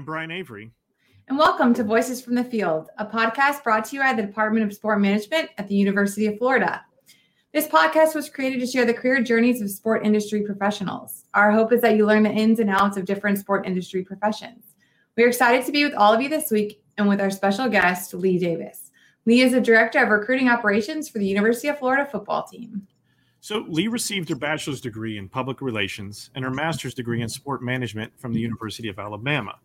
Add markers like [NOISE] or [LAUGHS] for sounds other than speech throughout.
I'm Brian Avery. And welcome to Voices from the Field, a podcast brought to you by the Department of Sport Management at the University of Florida. This podcast was created to share the career journeys of sport industry professionals. Our hope is that you learn the ins and outs of different sport industry professions. We are excited to be with all of you this week and with our special guest, Lee Davis. Lee is the Director of Recruiting Operations for the University of Florida football team. So, Lee received her bachelor's degree in public relations and her master's degree in sport management from the University of Alabama.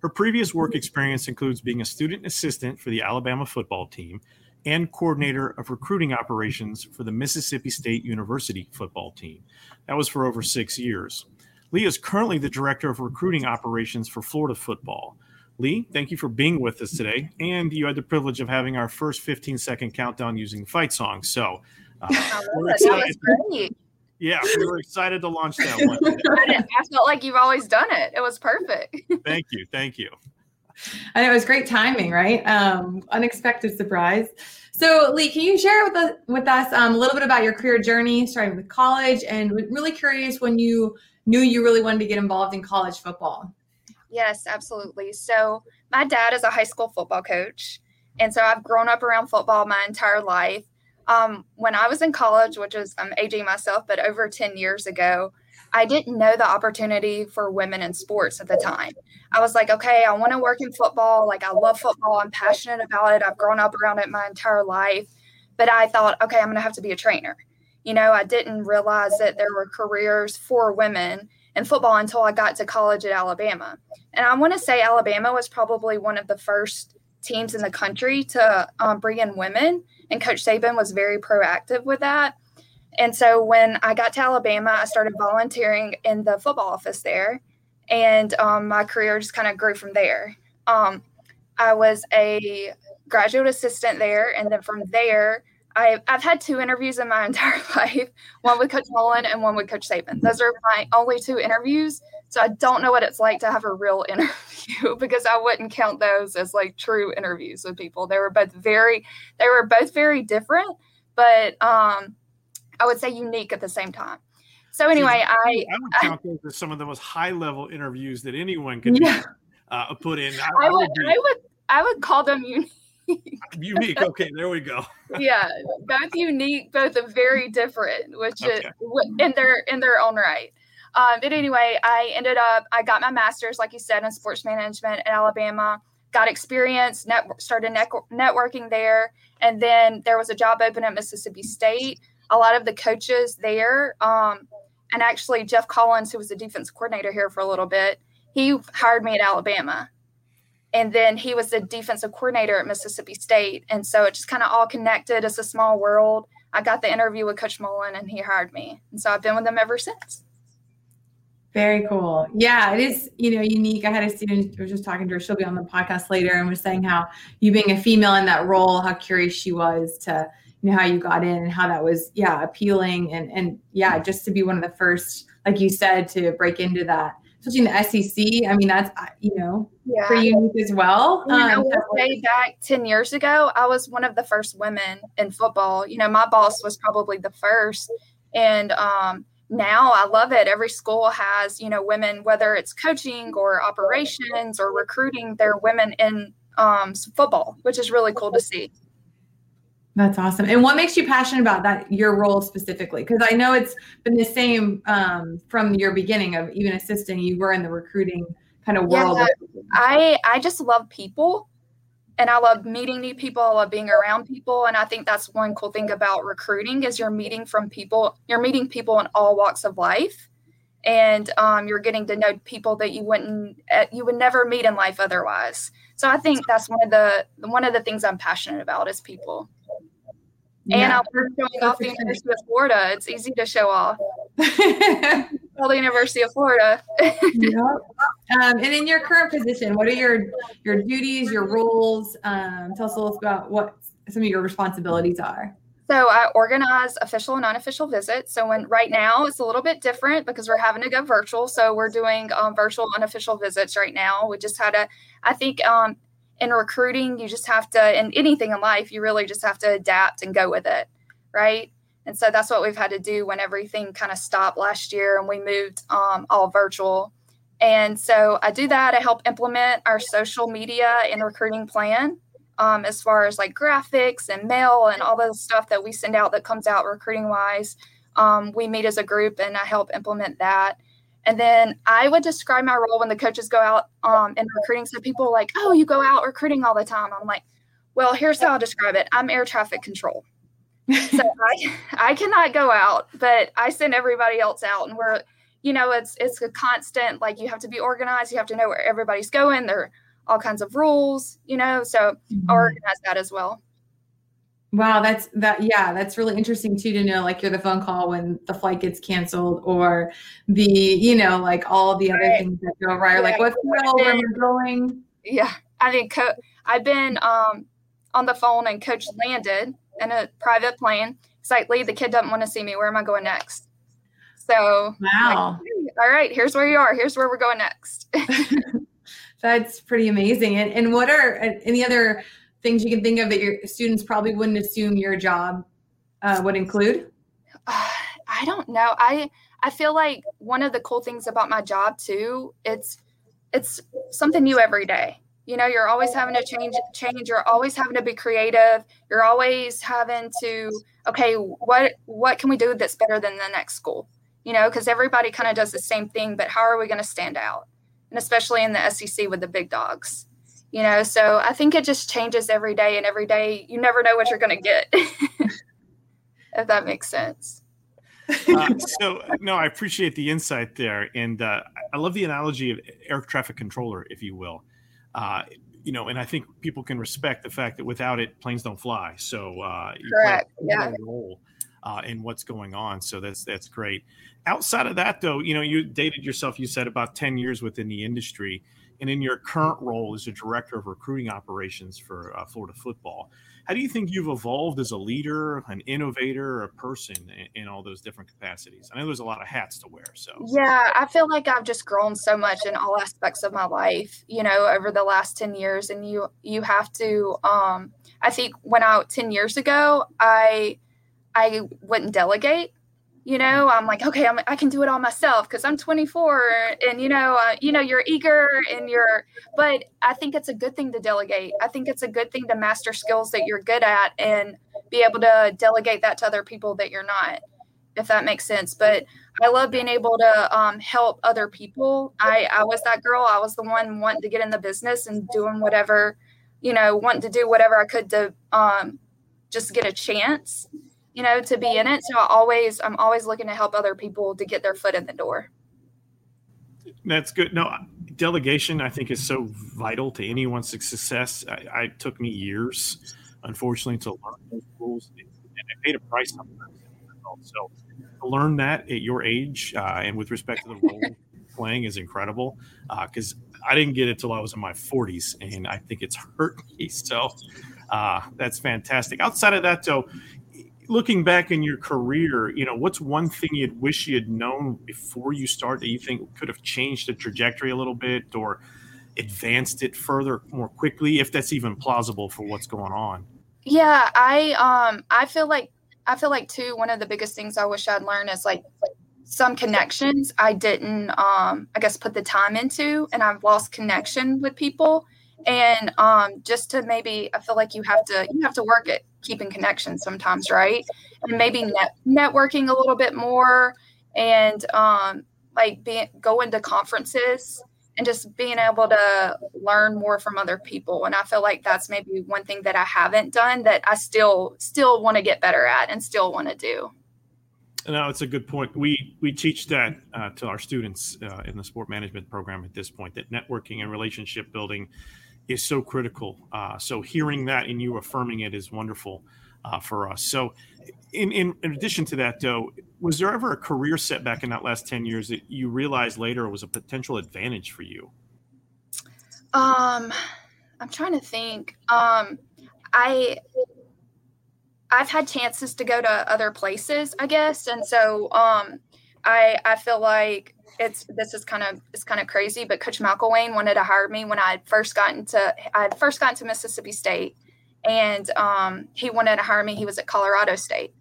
Her previous work experience includes being a student assistant for the Alabama football team and coordinator of recruiting operations for the Mississippi State University football team. That was for over six years. Lee is currently the director of recruiting operations for Florida football. Lee, thank you for being with us today. And you had the privilege of having our first 15 second countdown using fight songs. So uh, [LAUGHS] we're excited. Yeah, we were excited to launch that [LAUGHS] one. I felt like you've always done it. It was perfect. [LAUGHS] thank you. Thank you. And it was great timing, right? Um, unexpected surprise. So, Lee, can you share with us, with us um, a little bit about your career journey, starting with college, and really curious when you knew you really wanted to get involved in college football? Yes, absolutely. So, my dad is a high school football coach. And so I've grown up around football my entire life. Um, when I was in college, which is I'm aging myself, but over 10 years ago, I didn't know the opportunity for women in sports at the time. I was like, okay, I want to work in football. Like, I love football. I'm passionate about it. I've grown up around it my entire life. But I thought, okay, I'm going to have to be a trainer. You know, I didn't realize that there were careers for women in football until I got to college at Alabama. And I want to say Alabama was probably one of the first teams in the country to um, bring in women. And Coach Saban was very proactive with that. And so when I got to Alabama, I started volunteering in the football office there. And um, my career just kind of grew from there. Um, I was a graduate assistant there. And then from there, I, I've had two interviews in my [LAUGHS] entire life one with Coach Mullen and one with Coach Saban. Those are my only two interviews. So I don't know what it's like to have a real [LAUGHS] interview because I wouldn't count those as like true interviews with people. They were both very, they were both very different, but um, I would say unique at the same time. So anyway, I I would count I, those as some of the most high level interviews that anyone could [LAUGHS] yeah. uh, put in. I, I, would, I would, I would, I would call them unique. [LAUGHS] unique. Okay, there we go. yeah, both unique, both very different, which okay. is in their in their own right. Um, but anyway, I ended up I got my master's, like you said, in sports management at Alabama. Got experience, started net, networking there, and then there was a job open at Mississippi State. A lot of the coaches there, um, and actually Jeff Collins, who was the defense coordinator here for a little bit, he hired me at Alabama and then he was the defensive coordinator at Mississippi State. And so it just kind of all connected. It's a small world. I got the interview with Coach Mullen and he hired me. And so I've been with him ever since. Very cool. Yeah, it is, you know, unique. I had a student I was just talking to her, she'll be on the podcast later, and was saying how you being a female in that role, how curious she was to, you know, how you got in and how that was, yeah, appealing and and yeah, just to be one of the first, like you said, to break into that especially in the SEC. I mean, that's uh, you know yeah. pretty unique as well. Um, I would say back ten years ago, I was one of the first women in football. You know, my boss was probably the first, and um, now I love it. Every school has you know women, whether it's coaching or operations or recruiting, they're women in um, football, which is really cool to see. That's awesome. And what makes you passionate about that your role specifically? Because I know it's been the same um, from your beginning of even assisting. You were in the recruiting kind of world. Yeah, I I just love people, and I love meeting new people. I love being around people, and I think that's one cool thing about recruiting is you're meeting from people. You're meeting people in all walks of life, and um, you're getting to know people that you wouldn't uh, you would never meet in life otherwise. So I think that's one of the one of the things I'm passionate about is people. And. I'll be showing off the University of Florida. It's easy to show off. [LAUGHS] The University of Florida. [LAUGHS] yep. Um, and in your current position, what are your your duties, your roles? Um, tell us a little about what some of your responsibilities are. So I organize official and unofficial visits. So when right now it's a little bit different because we're having to go virtual. So we're doing um, virtual unofficial visits right now. We just had a, I think um, in recruiting, you just have to, in anything in life, you really just have to adapt and go with it, right? And so that's what we've had to do when everything kind of stopped last year and we moved um, all virtual. And so I do that. I help implement our social media and recruiting plan um, as far as like graphics and mail and all the stuff that we send out that comes out recruiting wise. Um, we meet as a group and I help implement that. And then I would describe my role when the coaches go out um, in recruiting. So people are like, oh, you go out recruiting all the time. I'm like, well, here's how I'll describe it I'm air traffic control. So [LAUGHS] I, I cannot go out, but I send everybody else out. And we're, you know, it's it's a constant, like you have to be organized. You have to know where everybody's going. There are all kinds of rules, you know, so mm-hmm. I organize that as well. Wow, that's that. Yeah, that's really interesting too to know. Like you're the phone call when the flight gets canceled, or the you know like all the other right. things that go right. Yeah. Like what's the where we're going? Yeah, I mean, co- I've been um, on the phone and Coach landed in a private plane. It's like, Lee, the kid doesn't want to see me. Where am I going next? So, wow. Like, all right, here's where you are. Here's where we're going next. [LAUGHS] That's pretty amazing. And and what are uh, any other things you can think of that your students probably wouldn't assume your job uh, would include? Uh, [SIGHS] I don't know. I I feel like one of the cool things about my job too, it's it's something new every day. You know, you're always having to change change, you're always having to be creative. You're always having to okay, what what can we do that's better than the next school? You know, because everybody kind of does the same thing, but how are we going to stand out? And especially in the SEC with the big dogs you know so i think it just changes every day and every day you never know what you're going to get [LAUGHS] if that makes sense uh, so no i appreciate the insight there and uh, i love the analogy of air traffic controller if you will uh, you know and i think people can respect the fact that without it planes don't fly. So uh, correct. yeah. role uh, in what's going on. So that's that's great. Outside of that though you know you dated yourself you said about 10 years within the industry. And in your current role as a director of recruiting operations for uh, Florida football. How do you think you've evolved as a leader, an innovator, a person in, in, all those different capacities? I know there's a lot of hats to wear. So yeah, I feel like I've just grown so much in all aspects of my life, you know, over the last 10 years. And you you have to um I think when I 10 years ago, I I wouldn't delegate you know i'm like okay I'm, i can do it all myself because i'm 24 and you know uh, you know you're eager and you're but i think it's a good thing to delegate. I think it's a good thing to master skills that you're good at and be able to delegate that to other people that you're not if that makes sense. But i love being able to um, help other people. I i was that girl. I was the one wanting to get in the business and doing whatever you know wanting to do whatever i could to um, just get a chance you know, to be in it. So I always, I'm always looking to help other people to get their foot in the door. That's good. No, delegation I think is so vital to anyone's success. I, I took me years, unfortunately, to learn those rules, and I paid a price sometimes. So to learn that at your age uh, and with respect to the role [LAUGHS] playing is incredible because uh, I didn't get it till I was in my 40s, and I think it's hurt me. So uh, that's fantastic. Outside of that, though, looking back in your career, you know, what's one thing you'd wish you had known before you start that you think could have changed the trajectory a little bit or advanced it further more quickly, if that's even plausible for what's going on? Yeah, I um I feel like I feel like too one of the biggest things I wish I'd learned is like some connections I didn't um I guess put the time into and I've lost connection with people and um just to maybe I feel like you have to you have to work at keeping connections sometimes, right? And maybe net, networking a little bit more and um, like being going to conferences and just being able to learn more from other people. And I feel like that's maybe one thing that I haven't done that I still still want to get better at and still want to do. No, it's a good point. We we teach that uh, to our students uh, in the sport management program at this point that networking and relationship building is so critical. Uh, so hearing that and you affirming it is wonderful uh, for us. So, in, in, in addition to that, though, was there ever a career setback in that last ten years that you realized later was a potential advantage for you? Um, I'm trying to think. Um, I I've had chances to go to other places, I guess, and so um, I I feel like it's this is kind of it's kind of crazy, but Coach McElwain wanted to hire me when I first got into I had first gotten to Mississippi State, and um, he wanted to hire me. He was at Colorado State,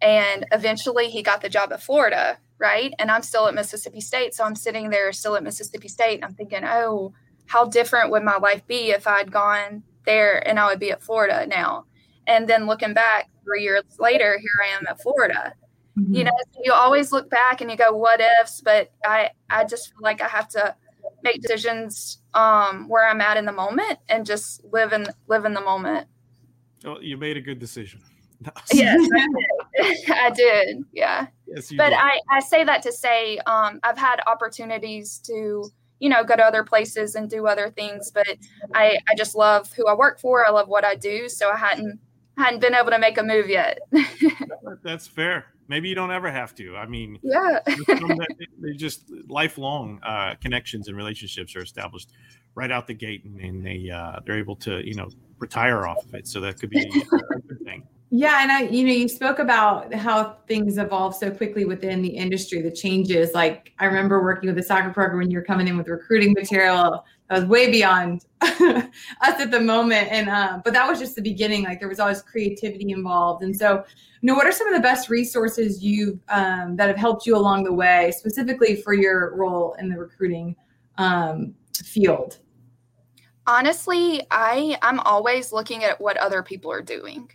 and eventually he got the job at Florida right? And I'm still at Mississippi State. So I'm sitting there still at Mississippi State. And I'm thinking, oh, how different would my life be if I'd gone there and I would be at Florida now? And then looking back three years later, here I am at Florida. Mm-hmm. You know, so you always look back and you go, what ifs? But I, I just feel like I have to make decisions um, where I'm at in the moment and just live in live in the moment. Well, you made a good decision. [LAUGHS] yes, I did. [LAUGHS] I did. Yeah. Yes, but did. I, I say that to say um, I've had opportunities to, you know, go to other places and do other things, but I, I just love who I work for. I love what I do. So I hadn't hadn't been able to make a move yet. [LAUGHS] That's fair. Maybe you don't ever have to. I mean, yeah, [LAUGHS] they just lifelong uh, connections and relationships are established right out the gate, and, and they uh, they're able to you know retire off of it. So that could be a good thing. Yeah, and I, you know, you spoke about how things evolve so quickly within the industry, the changes. Like I remember working with the soccer program when you're coming in with recruiting material that was way beyond [LAUGHS] us at the moment, and uh, but that was just the beginning. Like there was always creativity involved, and so, you know, what are some of the best resources you um, that have helped you along the way, specifically for your role in the recruiting um, field? Honestly, I I'm always looking at what other people are doing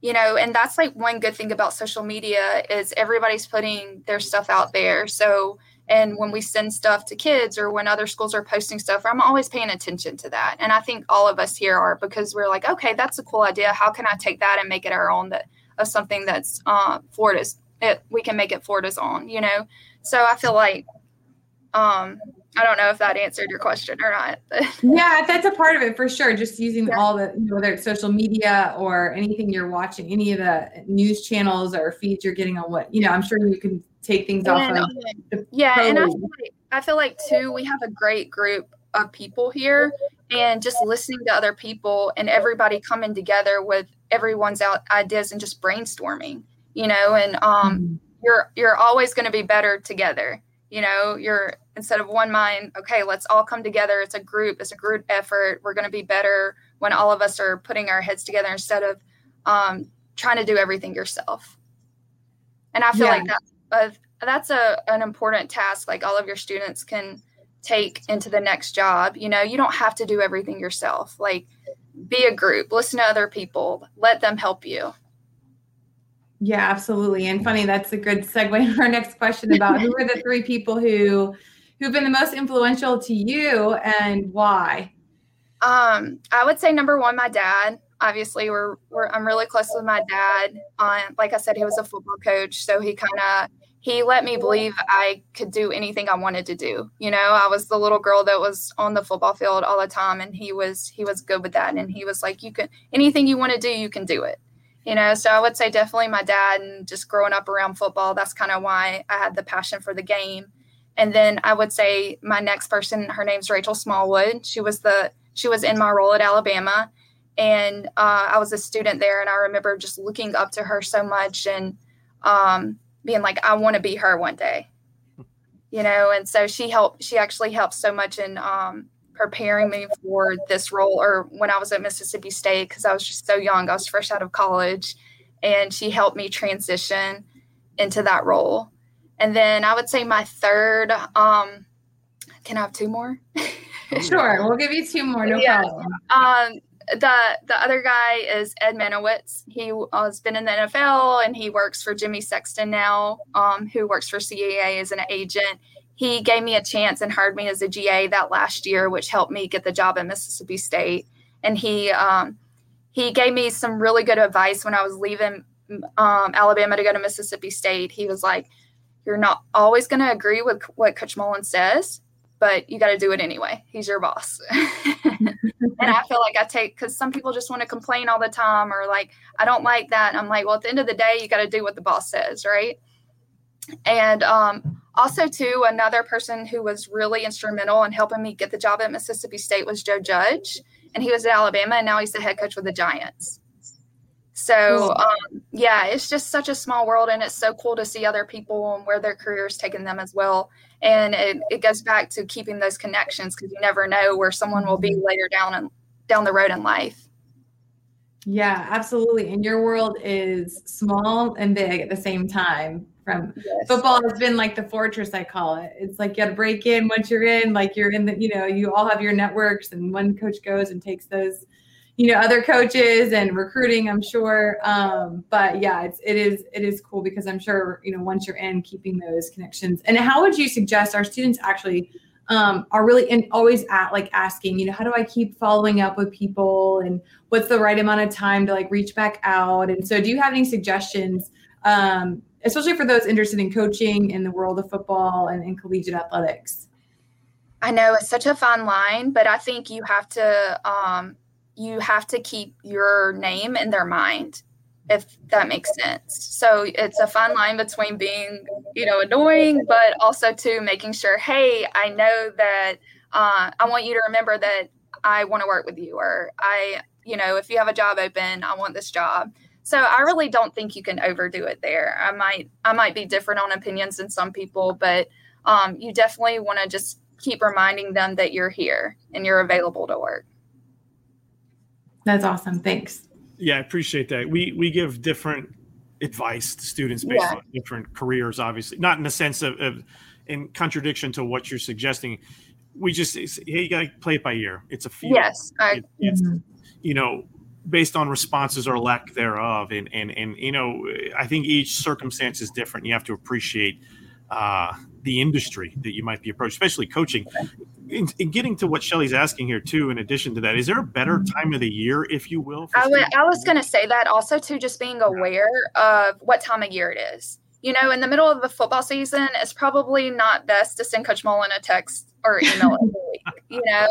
you know and that's like one good thing about social media is everybody's putting their stuff out there. So and when we send stuff to kids or when other schools are posting stuff i'm always paying attention to that. And i think all of us here are because we're like okay that's a cool idea. How can i take that and make it our own that of something that's uh, florida's it, we can make it florida's own you know? So i feel like um I don't know if that answered your question or not. [LAUGHS] yeah, that's a part of it for sure. Just using yeah. all the, whether it's social media or anything you're watching, any of the news channels or feeds you're getting on what, you know, I'm sure you can take things and, off of. Yeah. And I feel, like, I feel like, too, we have a great group of people here and just listening to other people and everybody coming together with everyone's out ideas and just brainstorming, you know, and um, mm-hmm. you're, you're always going to be better together you know you're instead of one mind okay let's all come together. It's a group it's a group effort. We're going to be better when all of us are putting our heads together instead of um, trying to do everything yourself. And i feel yeah. like that's a, that's a, an important task like all of your students can take into the next job. You know you don't have to do everything yourself. Like be a group listen to other people let them help you yeah, absolutely. And funny, that's a good segue [LAUGHS] to our next question about who are the [LAUGHS] three people who who've been the most influential to you and why? Um, I would say number one, my dad. Obviously, we're, we're I'm really close with my dad. Um, like I said, he was a football coach, so he kind of he let me believe I could do anything I wanted to do. You know, I was the little girl that was on the football field all the time, and he was he was good with that, and he was like, "You can anything you want to do, you can do it." You know so i would say definitely my dad and just growing up around football that's kind of why i had the passion for the game. And then i would say my next person her name's rachel smallwood. She was the she was in my role at alabama. And uh, i was a student there and i remember just looking up to her so much and um, being like i want to be her one day. [LAUGHS] You know and so she helped she actually helped so much in um, preparing me for this role or when I was at Mississippi State because I was just so young. I was fresh out of college and she helped me transition into that role. And then I would say my third, um, can I have two more? sure, we'll give you two more, no yeah. problem. Um, the the other guy is Ed Marynowitz. He has been in the NFL and he works for Jimmy Sexton now, um, who works for CAA as an agent he gave me a chance and hired me as a GA that last year, which helped me get the job at Mississippi State. And he um, he gave me some really good advice when I was leaving um, Alabama to go to Mississippi State. He was like, "You're not always going to agree with what Coach Mullen says, but you got to do it anyway. He's your boss." [LAUGHS] and I feel like I take because some people just want to complain all the time or like I don't like that. And I'm like, well, at the end of the day, you got to do what the boss says, right? And um, also, too, another person who was really instrumental in helping me get the job at Mississippi State was Joe Judge, and he was at Alabama, and now he's the head coach with the Giants. So, um, yeah, it's just such a small world, and it's so cool to see other people and where their careers taken them as well. And it, it goes back to keeping those connections because you never know where someone will be later down and down the road in life. Yeah, absolutely. And your world is small and big at the same time from yes. football has been like the fortress I call it. It's like you got to break in once you're in, like you're in the, you know, you all have your networks and one coach goes and takes those, you know, other coaches and recruiting, I'm sure. Um, but yeah, it's, it is, it is cool because I'm sure, you know, once you're in keeping those connections and how would you suggest our students actually um, are really and always at like asking, you know, how do I keep following up with people and what's the right amount of time to like reach back out? And so do you have any suggestions um, especially for those interested in coaching in the world of football and in collegiate athletics? I know it's such a fine line, but I think you have to um, you have to keep your name in their mind, if that makes sense. So it's a fine line between being, you know, annoying, but also to making sure, hey, I know that uh, I want you to remember that I want to work with you, or I, you know, if you have a job open, I want this job. So I really don't think you can overdo it there. I might I might be different on opinions than some people, but um, you definitely want to just keep reminding them that you're here and you're available to work. That's awesome. Thanks. Yeah, I appreciate that. We we give different advice to students based yeah. on different careers, obviously, not in the sense of, of in contradiction to what you're suggesting. We just hey, you got to play it by ear. It's a field. Yes, I, it, mm-hmm. you know based on responses or lack thereof. And and and you know, I think each circumstance is different. You have to appreciate uh, the industry that you might be approached, especially coaching. In, in, getting to what Shelly's asking here too, in addition to that, is there a better mm-hmm. time of the year, if you will? I, w- I was going to say that also too, just being aware of what time of year it is. You know, in the middle of the football season, it's probably not best to send Coach Mullen a text or email you know,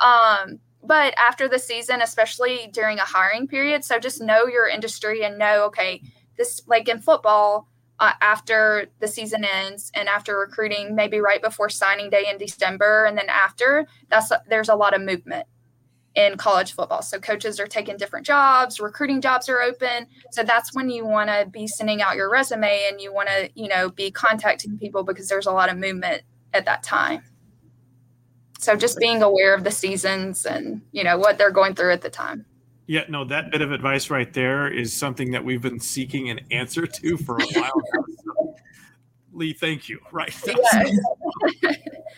um, but after the season, especially during a hiring period, so just know your industry and know, okay, this like in football, uh, after the season ends and after recruiting, maybe right before signing day in December, and then after, that's there's a lot of movement in college football. So coaches are taking different jobs, recruiting jobs are open. So that's when you want to be sending out your resume and you want to, you know, be contacting people because there's a lot of movement at that time so just being aware of the seasons and you know what they're going through at the time. Yeah no that bit of advice right there is something that we've been seeking an answer to for a while so, [LAUGHS] lee thank you. Right. [LAUGHS] Yeah. [LAUGHS]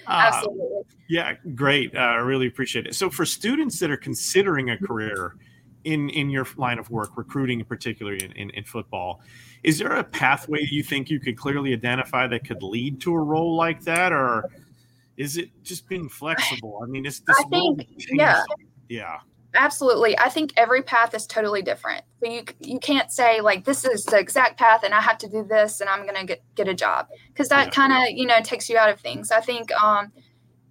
absolutely. uh, yeah great. Uh, i really appreciate it. So for students that are considering a career in in your line of work recruiting particularly in, in, in football is there a pathway you think you could clearly identify that could lead to a role like that? Or is it just being [SIGHS] flexible? I mean, it's this. I think, yeah, yeah, absolutely. I think every path is totally different. So you you can't say like this is the exact path, and I have to do this, and I'm gonna get get a job because that yeah. kind of you know takes you out of things. I think um,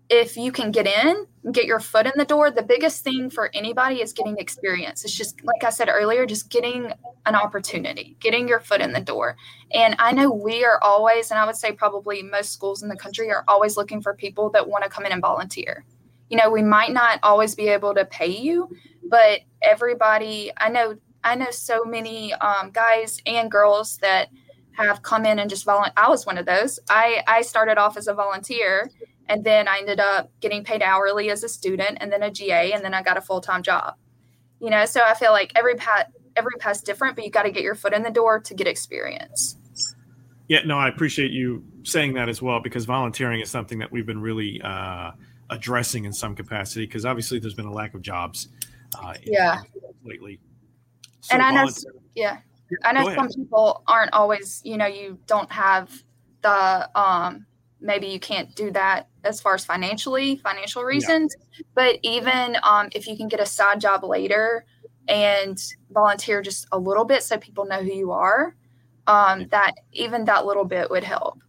if you can get in, get your foot in the door, the biggest thing for anybody is getting experience. It's just, like I said earlier, just getting an opportunity, getting your foot in the door. And I know we are always, and I would say probably most schools in the country are always looking for people that want to come in and volunteer. You know, we might not always be able to pay you, but everybody, I know, I know so many um, guys and girls that have come in and just volunteer. I was one of those. I, I started off as a volunteer and then I ended up getting paid hourly as a student and then a GA and then I got a full-time job. You know, so I feel like every path every path's different, but you got to get your foot in the door to get experience. Yeah, no, I appreciate you saying that as well because volunteering is something that we've been really uh, addressing in some capacity because obviously there's been a lack of jobs. Uh, yeah. Lately. So and I know, yeah, I know some people aren't always, you know, you don't have the um, maybe you can't do that as far as financially financial reasons yeah. but even um, if you can get a side job later and volunteer just a little bit so people know who you are um, that even that little bit would help.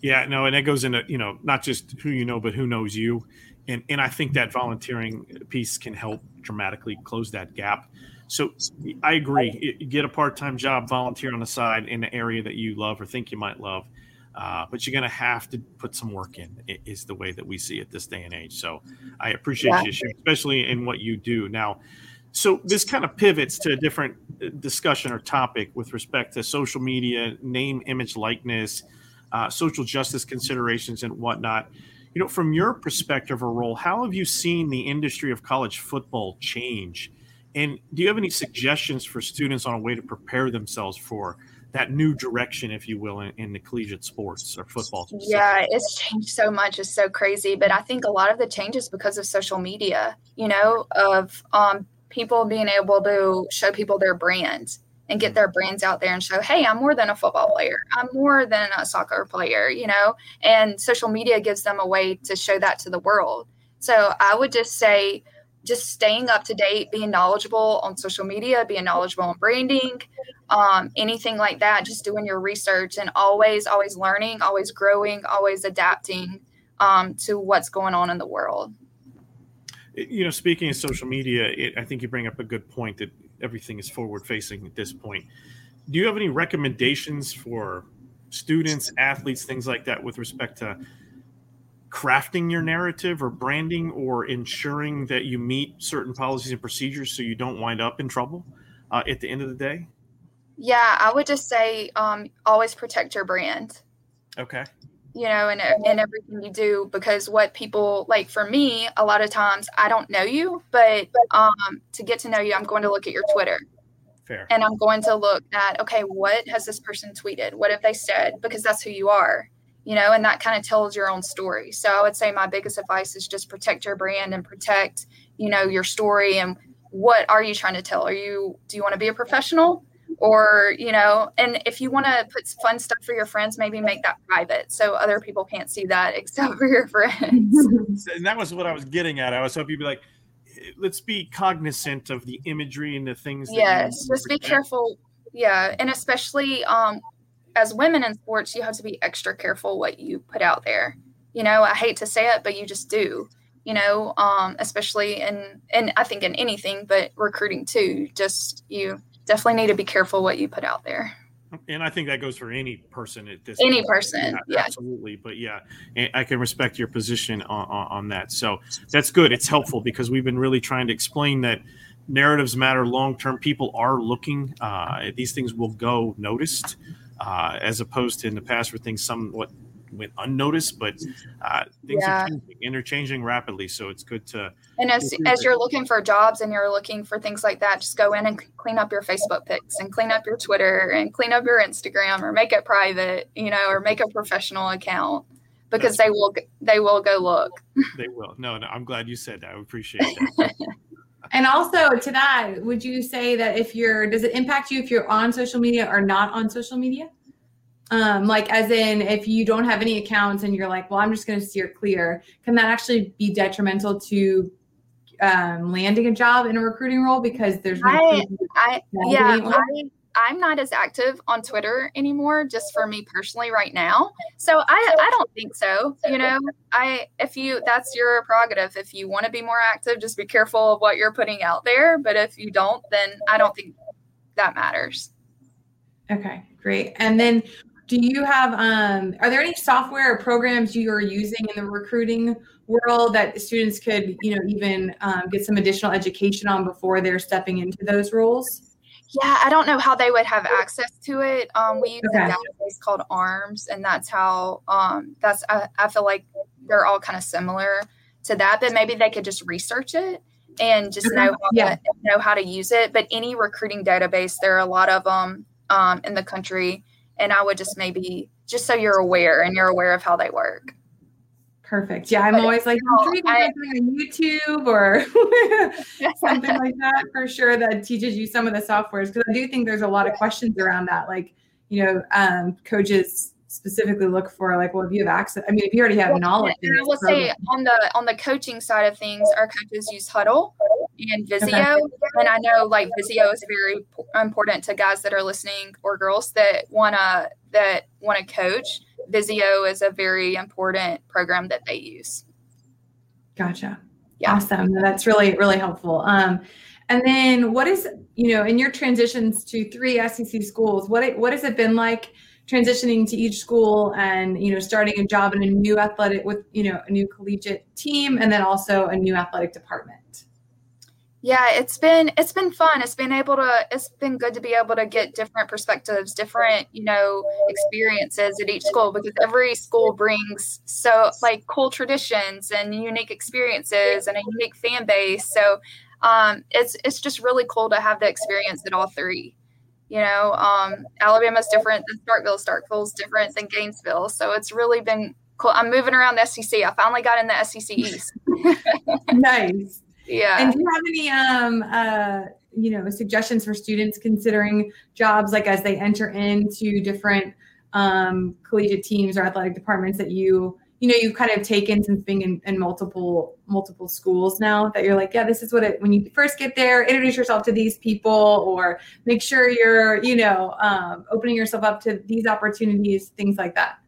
Yeah no and that goes into you know not just who you know but who knows you. And and i think that volunteering piece can help dramatically close that gap. So i agree get a part-time job volunteer on the side in the area that you love or think you might love uh, but you're going to have to put some work in, is the way that we see it this day and age. So I appreciate yeah. you especially in what you do. Now, so this kind of pivots to a different uh, discussion or topic with respect to social media, name, image, likeness, uh, social justice considerations, and whatnot. You know, from your perspective or role, how have you seen the industry of college football change? And do you have any suggestions for students on a way to prepare themselves for that new direction, if you will, in, in the collegiate sports or football. Yeah, it's changed so much. It's so crazy. But I think a lot of the changes because of social media, you know, of um, people being able to show people their brands and get their brands out there and show, hey, I'm more than a football player. I'm more than a soccer player, you know? And social media gives them a way to show that to the world. So I would just say, just staying up to date, being knowledgeable on social media, being knowledgeable on branding, um, anything like that, just doing your research and always, always learning, always growing, always adapting um, to what's going on in the world. You know, speaking of social media, it, I think you bring up a good point that everything is forward facing at this point. Do you have any recommendations for students, athletes, things like that with respect to crafting your narrative or branding or ensuring that you meet certain policies and procedures so you don't wind up in trouble uh, at the end of the day? Yeah, I would just say um, always protect your brand. Okay. You know, and and everything you do, because what people like for me, a lot of times I don't know you, but um, to get to know you, I'm going to look at your Twitter. Fair. And I'm going to look at okay, what has this person tweeted? What have they said? Because that's who you are you know, and that kind of tells your own story. So I would say my biggest advice is just protect your brand and protect, you know, your story and what are you trying to tell? Are you do you want to be a professional? Or, you know, and if you want to put fun stuff for your friends, maybe make that private so other people can't see that [LAUGHS] except for your friends. [LAUGHS] and that was what I was getting at. I was hoping you'd be like, let's be cognizant of the imagery and the things. yes, just be careful. Yeah, and especially um, as women in sports, you have to be extra careful what you put out there. You know, I hate to say it, but you just do. You know, um, especially in and I think in anything, but recruiting too. Just you definitely need to be careful what you put out there. And I think that goes for any person at this. Any point. person, yeah, yeah, absolutely. But yeah, I can respect your position on, on, on that. So that's good. It's helpful because we've been really trying to explain that narratives matter long term. People are looking. Uh, these things will go noticed uh, as opposed to in the past where things somewhat went unnoticed, but uh, things yeah. are changing, interchanging rapidly. So it's good to. And as, as you're looking for jobs and you're looking for things like that, just go in and clean up your Facebook pics and clean up your Twitter and clean up your Instagram or make it private, you know, or make a professional account because That's they will they will go look. They will. No, no, I'm glad you said that. I appreciate that. [LAUGHS] And also to that, would you say that if you're, does it impact you if you're on social media or not on social media? Um, like as in if you don't have any accounts and you're like, well, I'm just going to steer clear, can that actually be detrimental to um, landing a job in a recruiting role because there's no I, I yeah, I, I'm not as active on Twitter anymore, just for me personally right now. So I, I don't think so. You know, I if you that's your prerogative. If you want to be more active, just be careful of what you're putting out there. But if you don't, then I don't think that matters. Okay, great. And then do you have um are there any software or programs you are using in the recruiting world that students could, you know, even um, get some additional education on before they're stepping into those roles? Yeah, I don't know how they would have access to it. Um, we use okay. a database called ARMS, and that's how um, that's I, I feel like they're all kind of similar to that, but maybe they could just research it and just know how yeah. to, know how to use it. But any recruiting database, there are a lot of them um, in the country, and I would just maybe just so you're aware and you're aware of how they work. Perfect. Yeah, I'm but always like you know, I, on YouTube or [LAUGHS] something like that for sure that teaches you some of the softwares because I do think there's a lot of questions around that. Like, you know, um, coaches specifically look for like, well, if you have access, I mean, if you already have knowledge. And I will program. say on the on the coaching side of things, our coaches use Hudl and Visio, okay. and I know like Visio is very important to guys that are listening or girls that wanna that want to coach Visio is a very important program that they use. Gotcha. Yeah. Awesome. That's really, really helpful. Um, and then what is, you know, in your transitions to three SEC schools, what, it, what has it been like transitioning to each school and, you know, starting a job in a new athletic with, you know, a new collegiate team and then also a new athletic department? Yeah it's been it's been fun it's been able to it's been good to be able to get different perspectives different you know experiences at each school because every school brings so like cool traditions and unique experiences and a unique fan base so um, it's it's just really cool to have the experience at all three You know, um, Alabama's different than Starkville. Starkville's different than Gainesville. So it's really been cool. I'm moving around the SEC. I finally got in the SEC East. [LAUGHS] nice. Yeah. And do you have any um uh you know suggestions for students considering jobs like as they enter into different um collegiate teams or athletic departments that you you know you've kind of taken since being in, in multiple multiple schools now that you're like yeah this is what it when you first get there introduce yourself to these people or make sure you're you know um, opening yourself up to these opportunities things like that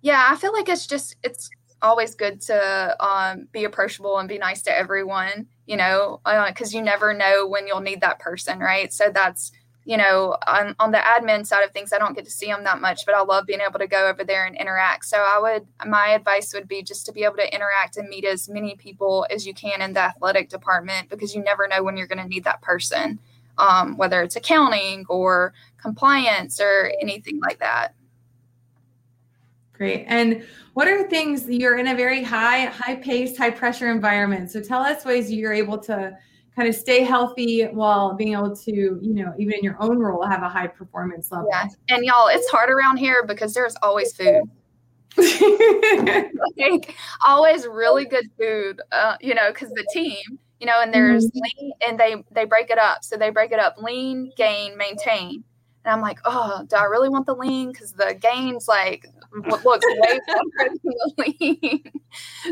yeah i feel like it's just it's always good to um, be approachable and be nice to everyone, you know, because uh, you never know when you'll need that person, right? So that's, you know, on, on the admin side of things, I don't get to see them that much, but I love being able to go over there and interact. So I would, my advice would be just to be able to interact and meet as many people as you can in the athletic department because you never know when you're going to need that person, um, whether it's accounting or compliance or anything like that. Great. And what are things you're in a very high, high paced, high pressure environment? So tell us ways you're able to kind of stay healthy while being able to, you know, even in your own role, have a high performance level. Yeah. And y'all, it's hard around here because there's always food. [LAUGHS] like, always really good food, uh, you know, because the team, you know, and there's mm-hmm. lean, and they they break it up. So they break it up: lean, gain, maintain. And I'm like, oh, do I really want the lean? Because the gains like looks way better than the lean.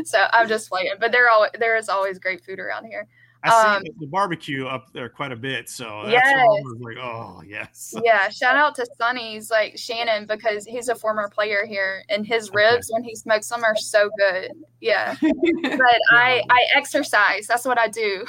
so I'm just playing. But there all there is always great food around here. I um, see the barbecue up there quite a bit. So that's yes. I was like, oh yes. [LAUGHS] Yeah. Shout out to Sonny's like Shannon because he's a former player here and his ribs okay. when he smokes them are so good. Yeah. [LAUGHS] but I I exercise. That's what I do.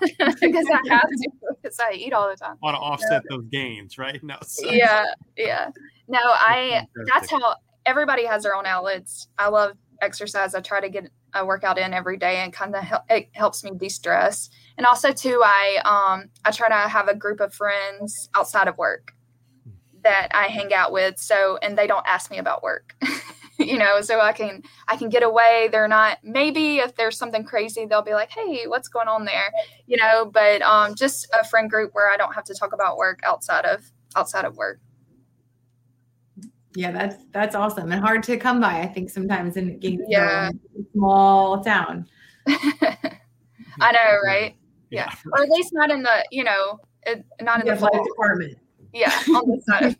[LAUGHS] because I have to because I eat all the time. Want to offset those gains, right? No. So. Yeah. Yeah. No, I that's how everybody has their own outlets. I love exercise. I try to get a workout in every day and kind of it helps me de-stress. And also too, I um I try to have a group of friends outside of work that I hang out with. So and they don't ask me about work. [LAUGHS] you know, so I can I can get away. They're not maybe if there's something crazy, they'll be like, "Hey, what's going on there?" You know, but um just a friend group where I don't have to talk about work outside of outside of work. Yeah, that's that's awesome and hard to come by. I think sometimes in Gainesville, yeah. small town. [LAUGHS] I know, right? Yeah. yeah. or at least not in the you know, it, not in the, the department. Yeah, on the [LAUGHS] side.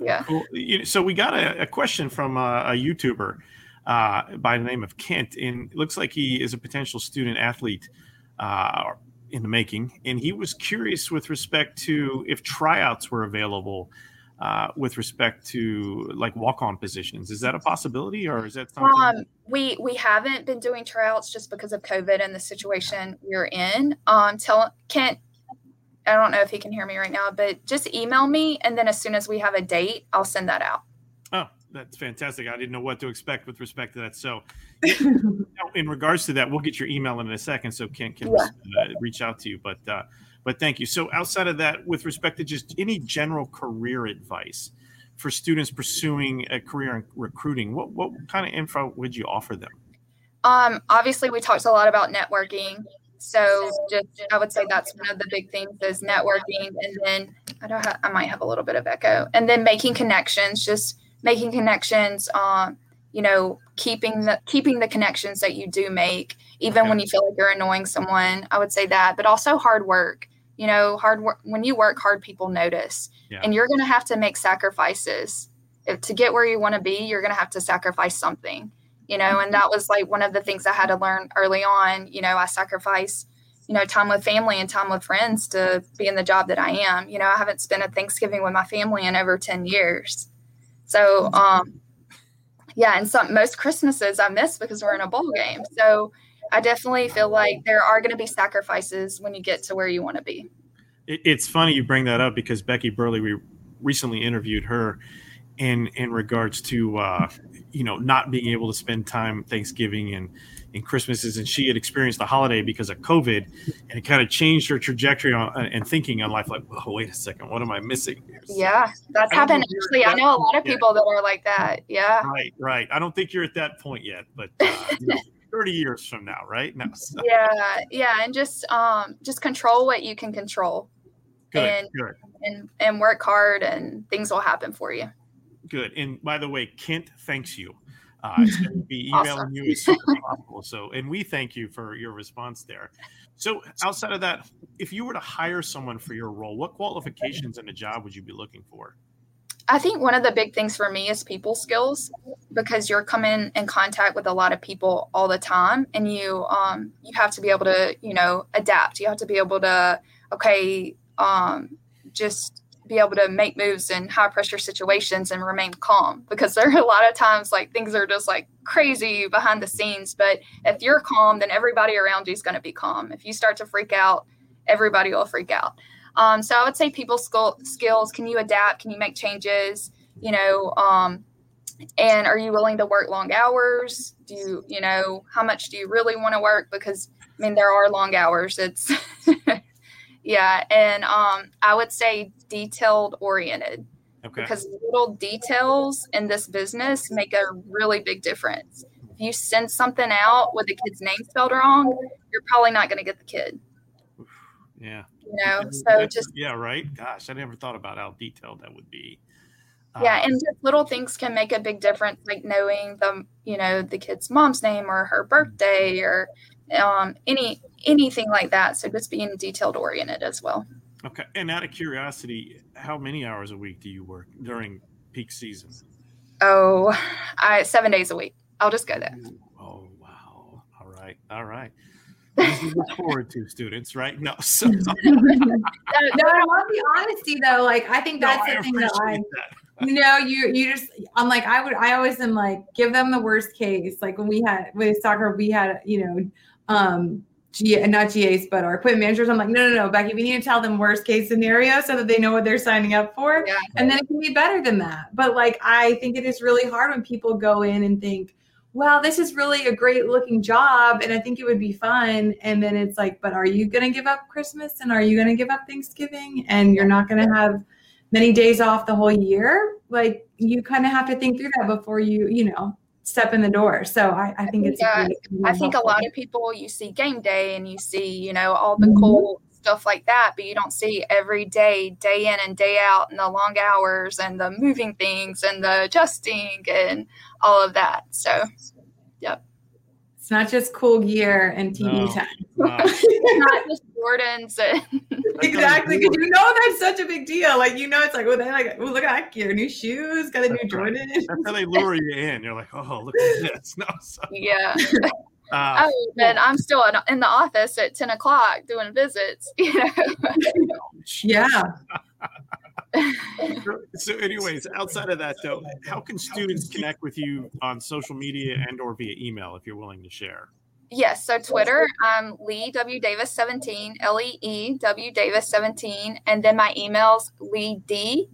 yeah. Cool. So we got a, a question from a, a YouTuber uh, by the name of Kent, and it looks like he is a potential student athlete. Uh, in the making, and he was curious with respect to if tryouts were available uh, with respect to like walk-on positions. Is that a possibility, or is that something? Um, we we haven't been doing tryouts just because of COVID and the situation we're in. Um, tell Kent, I don't know if he can hear me right now, but just email me, and then as soon as we have a date, I'll send that out. Oh, that's fantastic. I didn't know what to expect with respect to that. So, [LAUGHS] in regards to that, we'll get your email in a second, so Kent can yeah. uh, reach out to you. But uh, but thank you. So outside of that, with respect to just any general career advice for students pursuing a career in recruiting, what what kind of info would you offer them? Um, obviously, we talked a lot about networking. So just I would say that's one of the big things is networking, and then I don't have, I might have a little bit of echo, and then making connections, just making connections. Um, you know, keeping the keeping the connections that you do make, even okay. when you feel like you're annoying someone. I would say that, but also hard work you know hard work when you work hard people notice. Yeah. and you're going to have to make sacrifices. If, to get where you want to be you're going to have to sacrifice something you know and that was like one of the things i had to learn early on you know i sacrifice you know time with family and time with friends to be in the job that i am. You know i haven't spent a thanksgiving with my family in over 10 years. So um yeah and some most christmases i miss because we're in a bowl game. So I definitely feel like there are going to be sacrifices when you get to where you want to be. It's funny you bring that up because Becky Burleigh, we recently interviewed her in in regards to uh, you know not being able to spend time Thanksgiving and and Christmases, and she had experienced the holiday because of COVID, and it kind of changed her trajectory on and thinking on life. Like, oh, wait a second, what am I missing? Here? Yeah, that's happened. Actually, I know a lot of people that are like that. Yeah, right, right. I don't think you're at that point yet, but uh, 30 years from now, right? No. So. Yeah, yeah, and just um just control what you can control. Good, and, good. and and work hard and things will happen for you. Good. And by the way, Kent thanks you. Uh, it's going to be emailing Awesome. you as soon as [LAUGHS] possible. So, and we thank you for your response there. So, outside of that, if you were to hire someone for your role, what qualifications in a job would you be looking for? I think one of the big things for me is people skills because you're coming in contact with a lot of people all the time and you um you have to be able to, you know, adapt. You have to be able to okay, um just be able to make moves in high pressure situations and remain calm because there are a lot of times like things are just like crazy behind the scenes, but if you're calm, then everybody around you is going to be calm. If you start to freak out, everybody will freak out. Um, so I would say people skill, skills. Can you adapt? Can you make changes? You know, um, and are you willing to work long hours? Do you, you know, how much do you really want to work? Because I mean, there are long hours. It's, [LAUGHS] yeah. And um, I would say detailed oriented Okay. because little details in this business make a really big difference. If you send something out with the kid's name spelled wrong, you're probably not going to get the kid. Yeah. You know, so That's- just yeah, right. Gosh, I never thought about how detailed that would be. yeah, Uh, and just little things can make a big difference, like knowing the you know the kid's mom's name or her birthday or um, any anything like that. So just being detailed oriented as well. okay. And out of curiosity, how many hours a week do you work during peak season? Oh, I seven days a week. I'll just go there. Oh wow! All right, all right. Things to look forward to, students. Right? No, [LAUGHS] so, [LAUGHS] no, I love the honesty though. Like I think no, that's I the thing that I appreciate that. you know, you you just I'm like I would I always am like give them the worst case. Like when we had with soccer, we had you know, um, G not GAs but our equipment managers. I'm like no no no Becky, we need to tell them worst case scenario so that they know what they're signing up for, Yeah. and then it can be better than that. But like I think it is really hard when people go in and think. Wow, this is really a great looking job, and I think it would be fun. And then it's like, but are you going to give up Christmas and are you going to give up Thanksgiving? And you're not going to have many days off the whole year like you kind of have to think through that before you you know step in the door so i, I think it's Yeah, really- I think a lot of people you see game day and you see, you know, all the Mhm. cool stuff like that, but you don't see every day, day in and day out, and the long hours and the moving things and the adjusting and all of that. So yep. it's not just cool gear and tv No. time Wow. [LAUGHS] not just Jordans and [LAUGHS] exactly because you know that's such a big deal like you know it's like oh they like oh look at that gear new shoes got a new That's right. jordan That's how they lure you in. You're like, oh, look at this. [LAUGHS] No, so, yeah. Uh, Oh, and I'm still in, in the office at 10 o'clock doing visits, [LAUGHS] you know. yeah. So anyways outside of that though how can students connect with you on social media and or via email if you're willing to share? Yes, so Twitter, I'm Lee W Davis 17, L E E W Davis 17, and then my email's Lee D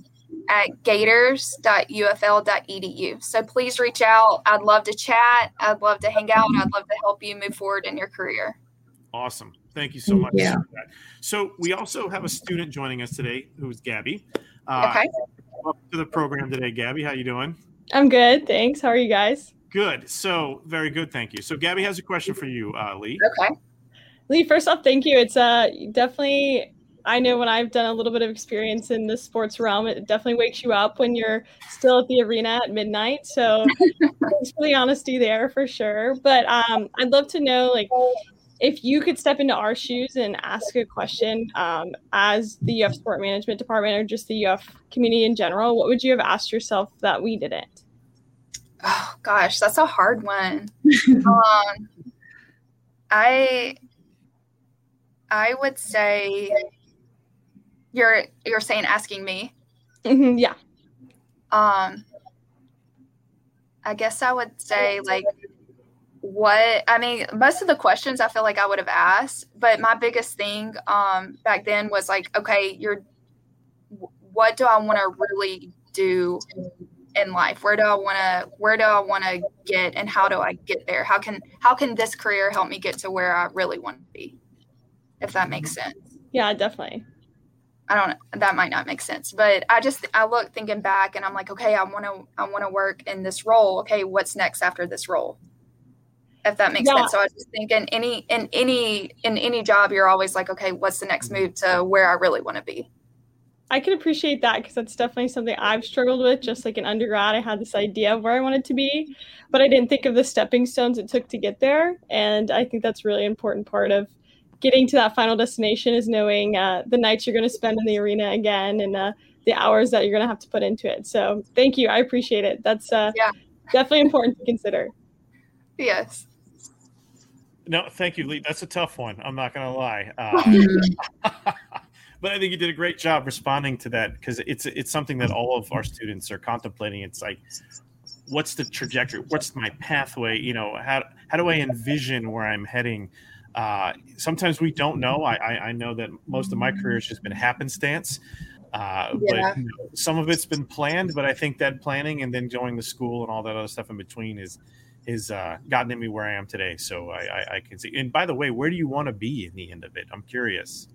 at gators.ufl.edu. So please reach out. I'd love to chat. I'd love to hang out. I'd love to help you move forward in your career. awesome thank you so much Yeah. for that. so we also have a student joining us today who's gabby uh, Okay. welcome to the program today gabby how you doing I'm good, thanks. How are you guys? good so very good thank you so gabby has a question for you uh, lee Okay. Lee, first off, thank you. It's uh definitely I know when I've done a little bit of experience in the sports realm, it definitely wakes you up when you're still at the arena at midnight. So thanks for the honesty there for sure. But um I'd love to know like if you could step into our shoes and ask a question um, as the UF sport management department or just the UF community in general, what would you have asked yourself that we didn't? Oh gosh, that's a hard one. [LAUGHS] um, I I would say you're you're saying asking me. Mhm, yeah. Um, I guess I would say like what I mean, most of the questions I feel like I would have asked, but my biggest thing um back then was like, okay, you're what do I want to really do in life? Where do I want to where do I want to get and how do I get there? How can how can this career help me get to where I really want to be? If that makes sense. Yeah, definitely. I don't. That might not make sense, but I just I look thinking back and I'm like, okay, I want to I want to work in this role. Okay, what's next after this role? If that makes Yeah. sense. So I just think in any in any in any job, you're always like, okay, what's the next move to where I really want to be? I can appreciate that because that's definitely something I've struggled with. Just like in undergrad, I had this idea of where I wanted to be, but I didn't think of the stepping stones it took to get there. And I think that's really important part of getting to that final destination is knowing uh, the nights you're going to spend in the arena again and uh, the hours that you're going to have to put into it. So thank you. I appreciate it. That's uh, yeah. definitely important to consider. Yes. No, thank you, Lee. That's a tough one. I'm not going to lie. Uh, [LAUGHS] [LAUGHS] but I think you did a great job responding to that because it's it's something that all of our students are contemplating. It's like, what's the trajectory? What's my pathway? You know, how how do I envision where I'm heading? Uh, sometimes we don't know. I, I, I know that most of my career has just been happenstance. Uh, yeah. But you know, some of it's been planned, but I think that planning and then going to school and all that other stuff in between is is uh, gotten me where I am today. So I, I, I, can see. And by the way, where do you want to be in the end of it? I'm curious.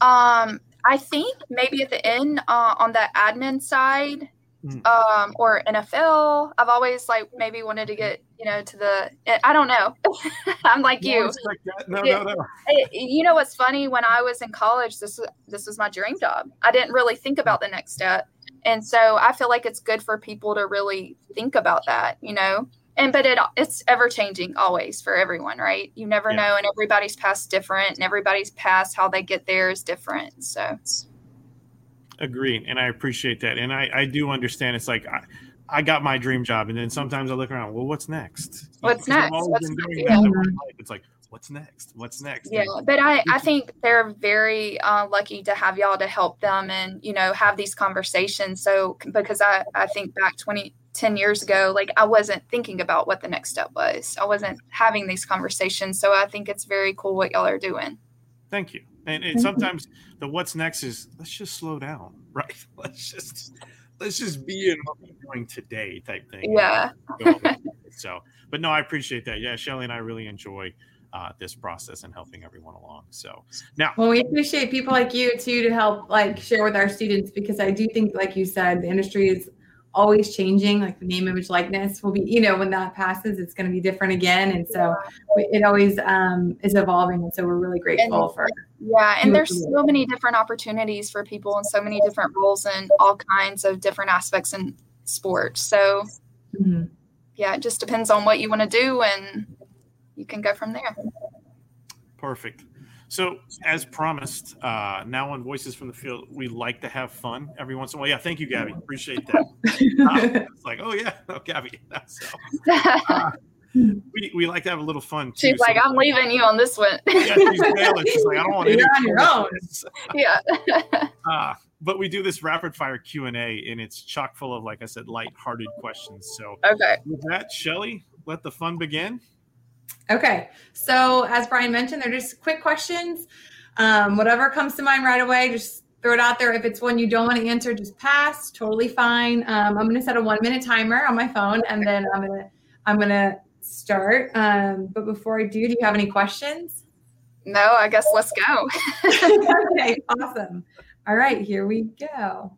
Um, I think maybe at the end uh, on the admin side, mm. um, or NFL. I've always like maybe wanted to get you know to the. Eh, I don't know. [LAUGHS] I'm like you. No, no, no. It, you know what's funny? When I was in college, this this was my dream job. I didn't really think about the next step, and so I feel like it's good for people to really think about that. You know and but it it's ever changing always for everyone right you never yeah. know and everybody's past different and everybody's past how they get there is different so agreed and i appreciate that and i i do understand it's like I, I got my dream job, and then sometimes I look around. Well, what's next? What's next? What's yeah. It's like, what's next? What's next? Yeah, but I I think they're very uh, lucky to have y'all to help them and you know have these conversations. So because I I think back twenty 10 years ago, like I wasn't thinking about what the next step was. I wasn't having these conversations. So I think it's very cool what y'all are doing. Thank you. And, and sometimes the what's next is let's just slow down, [LAUGHS] right? Let's just let's just be in what we're doing today type thing. Yeah. [LAUGHS] so, but no, I appreciate that. Yeah, Shelly and I really enjoy uh, this process and helping everyone along. So now, well, we appreciate people like you too to help like share with our students because I do think, like you said, the industry is always changing like the name image likeness will be you know when that passes it's going to be different again and so it always um, is evolving and so we're really grateful and, for yeah and there's so many different opportunities for people and so many different roles and all kinds of different aspects in sports so mm-hmm. yeah it just depends on what you want to do and you can go from there. Perfect so, as promised, uh, now on Voices from the Field, we like to have fun every once in a while. Yeah, thank you, Gabby. Appreciate that. [LAUGHS] Uh, it's like, oh yeah, oh Gabby. [LAUGHS] So, uh, we, we like to have a little fun. Too. She's like, I'm leaving you on this one. [LAUGHS] yeah, she's bailing. She's like, I don't want to. You're on your own. yeah. uh, but we do this rapid fire Q and A, and it's chock full of, like I said, light-hearted questions. So, okay. With that, Shelly, let the fun begin. Okay. So, as Brian mentioned, they're just quick questions. Um, whatever comes to mind right away, just throw it out there. If it's one you don't want to answer, just pass. Totally fine. Um, I'm going to set a one minute timer on my phone, and then I'm going to I'm going to start. Um, but before I do, do you have any questions? No, I guess let's go. [LAUGHS] okay, awesome. All right, here we go.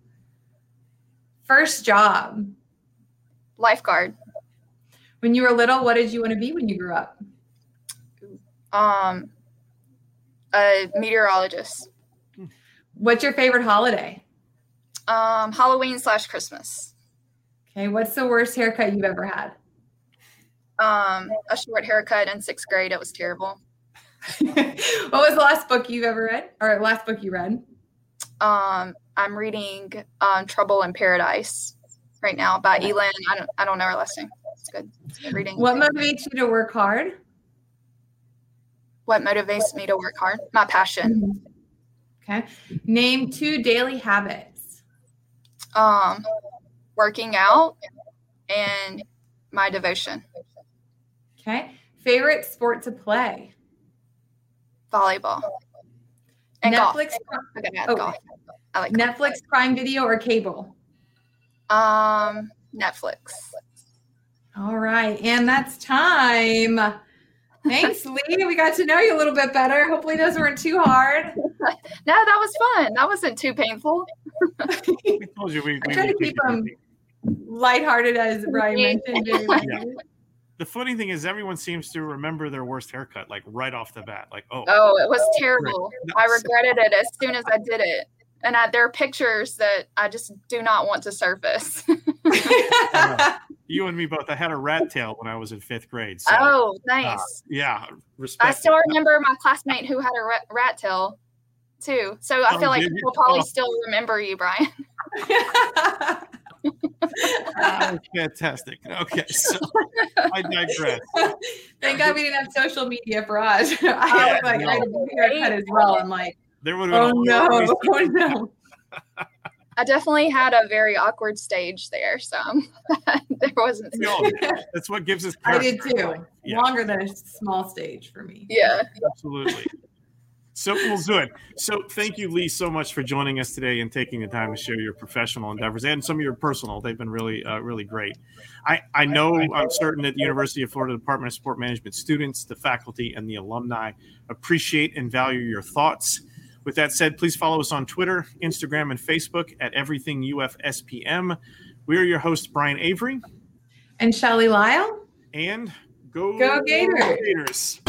First job. Lifeguard. When you were little, what did you want to be when you grew up? Um, a meteorologist. What's your favorite holiday? Um, Halloween slash Christmas. Okay. What's the worst haircut you've ever had? Um, a short haircut in sixth grade. It was terrible. [LAUGHS] what was the last book you've ever read, or last book you read? Um, I'm reading um, Trouble in Paradise right now by Elin. I don't, I don't know her last name. It's good. It's good reading. What motivates you to work hard? what motivates me to work hard my passion okay name two daily habits um working out and my devotion okay favorite sport to play volleyball and netflix golf. Okay, oh, golf. I like netflix golf. prime video or cable um netflix all right and that's time Thanks, [LAUGHS] Lee. We got to know you a little bit better. Hopefully, those weren't too hard. [LAUGHS] no, that was fun. That wasn't too painful. [LAUGHS] we told you we, we I try to keep them lighthearted, as Brian mentioned. Yeah. The funny thing is, everyone seems to remember their worst haircut, like right off the bat. Like, oh, oh, it was terrible. I regretted it as soon as I did it. and I, there are pictures that I just do not want to surface. You and me both. I had a rat tail when I was in fifth grade. So, oh, uh, nice. yeah, respect. I still remember my classmate who had a rat, rat tail too. So I Oh, feel like did you? people probably Oh. still remember you, Brian. [LAUGHS] Ah, fantastic. Okay, so I digress. [LAUGHS] Thank God we didn't have social media for us. [LAUGHS] I look like I had a haircut as well. I'm like, There would have oh been no, a oh no. I definitely had a very awkward stage there, so [LAUGHS] there wasn't. We. That's what gives us. [LAUGHS] I did too. Yeah. Longer than a small stage for me. Yeah. Absolutely. So we'll do it. So thank you, Lee, so much for joining us today and taking the time to share your professional endeavors and some of your personal. They've been really, uh, really great. I, I know I'm certain that the University of Florida Department of Sport Management students, the faculty, and the alumni appreciate and value your thoughts. With that said, please follow us on Twitter, Instagram, and Facebook at Everything UFSPM. We are your hosts, Brian Avery, And Shelly Lyle? and go Go Gators. Gators.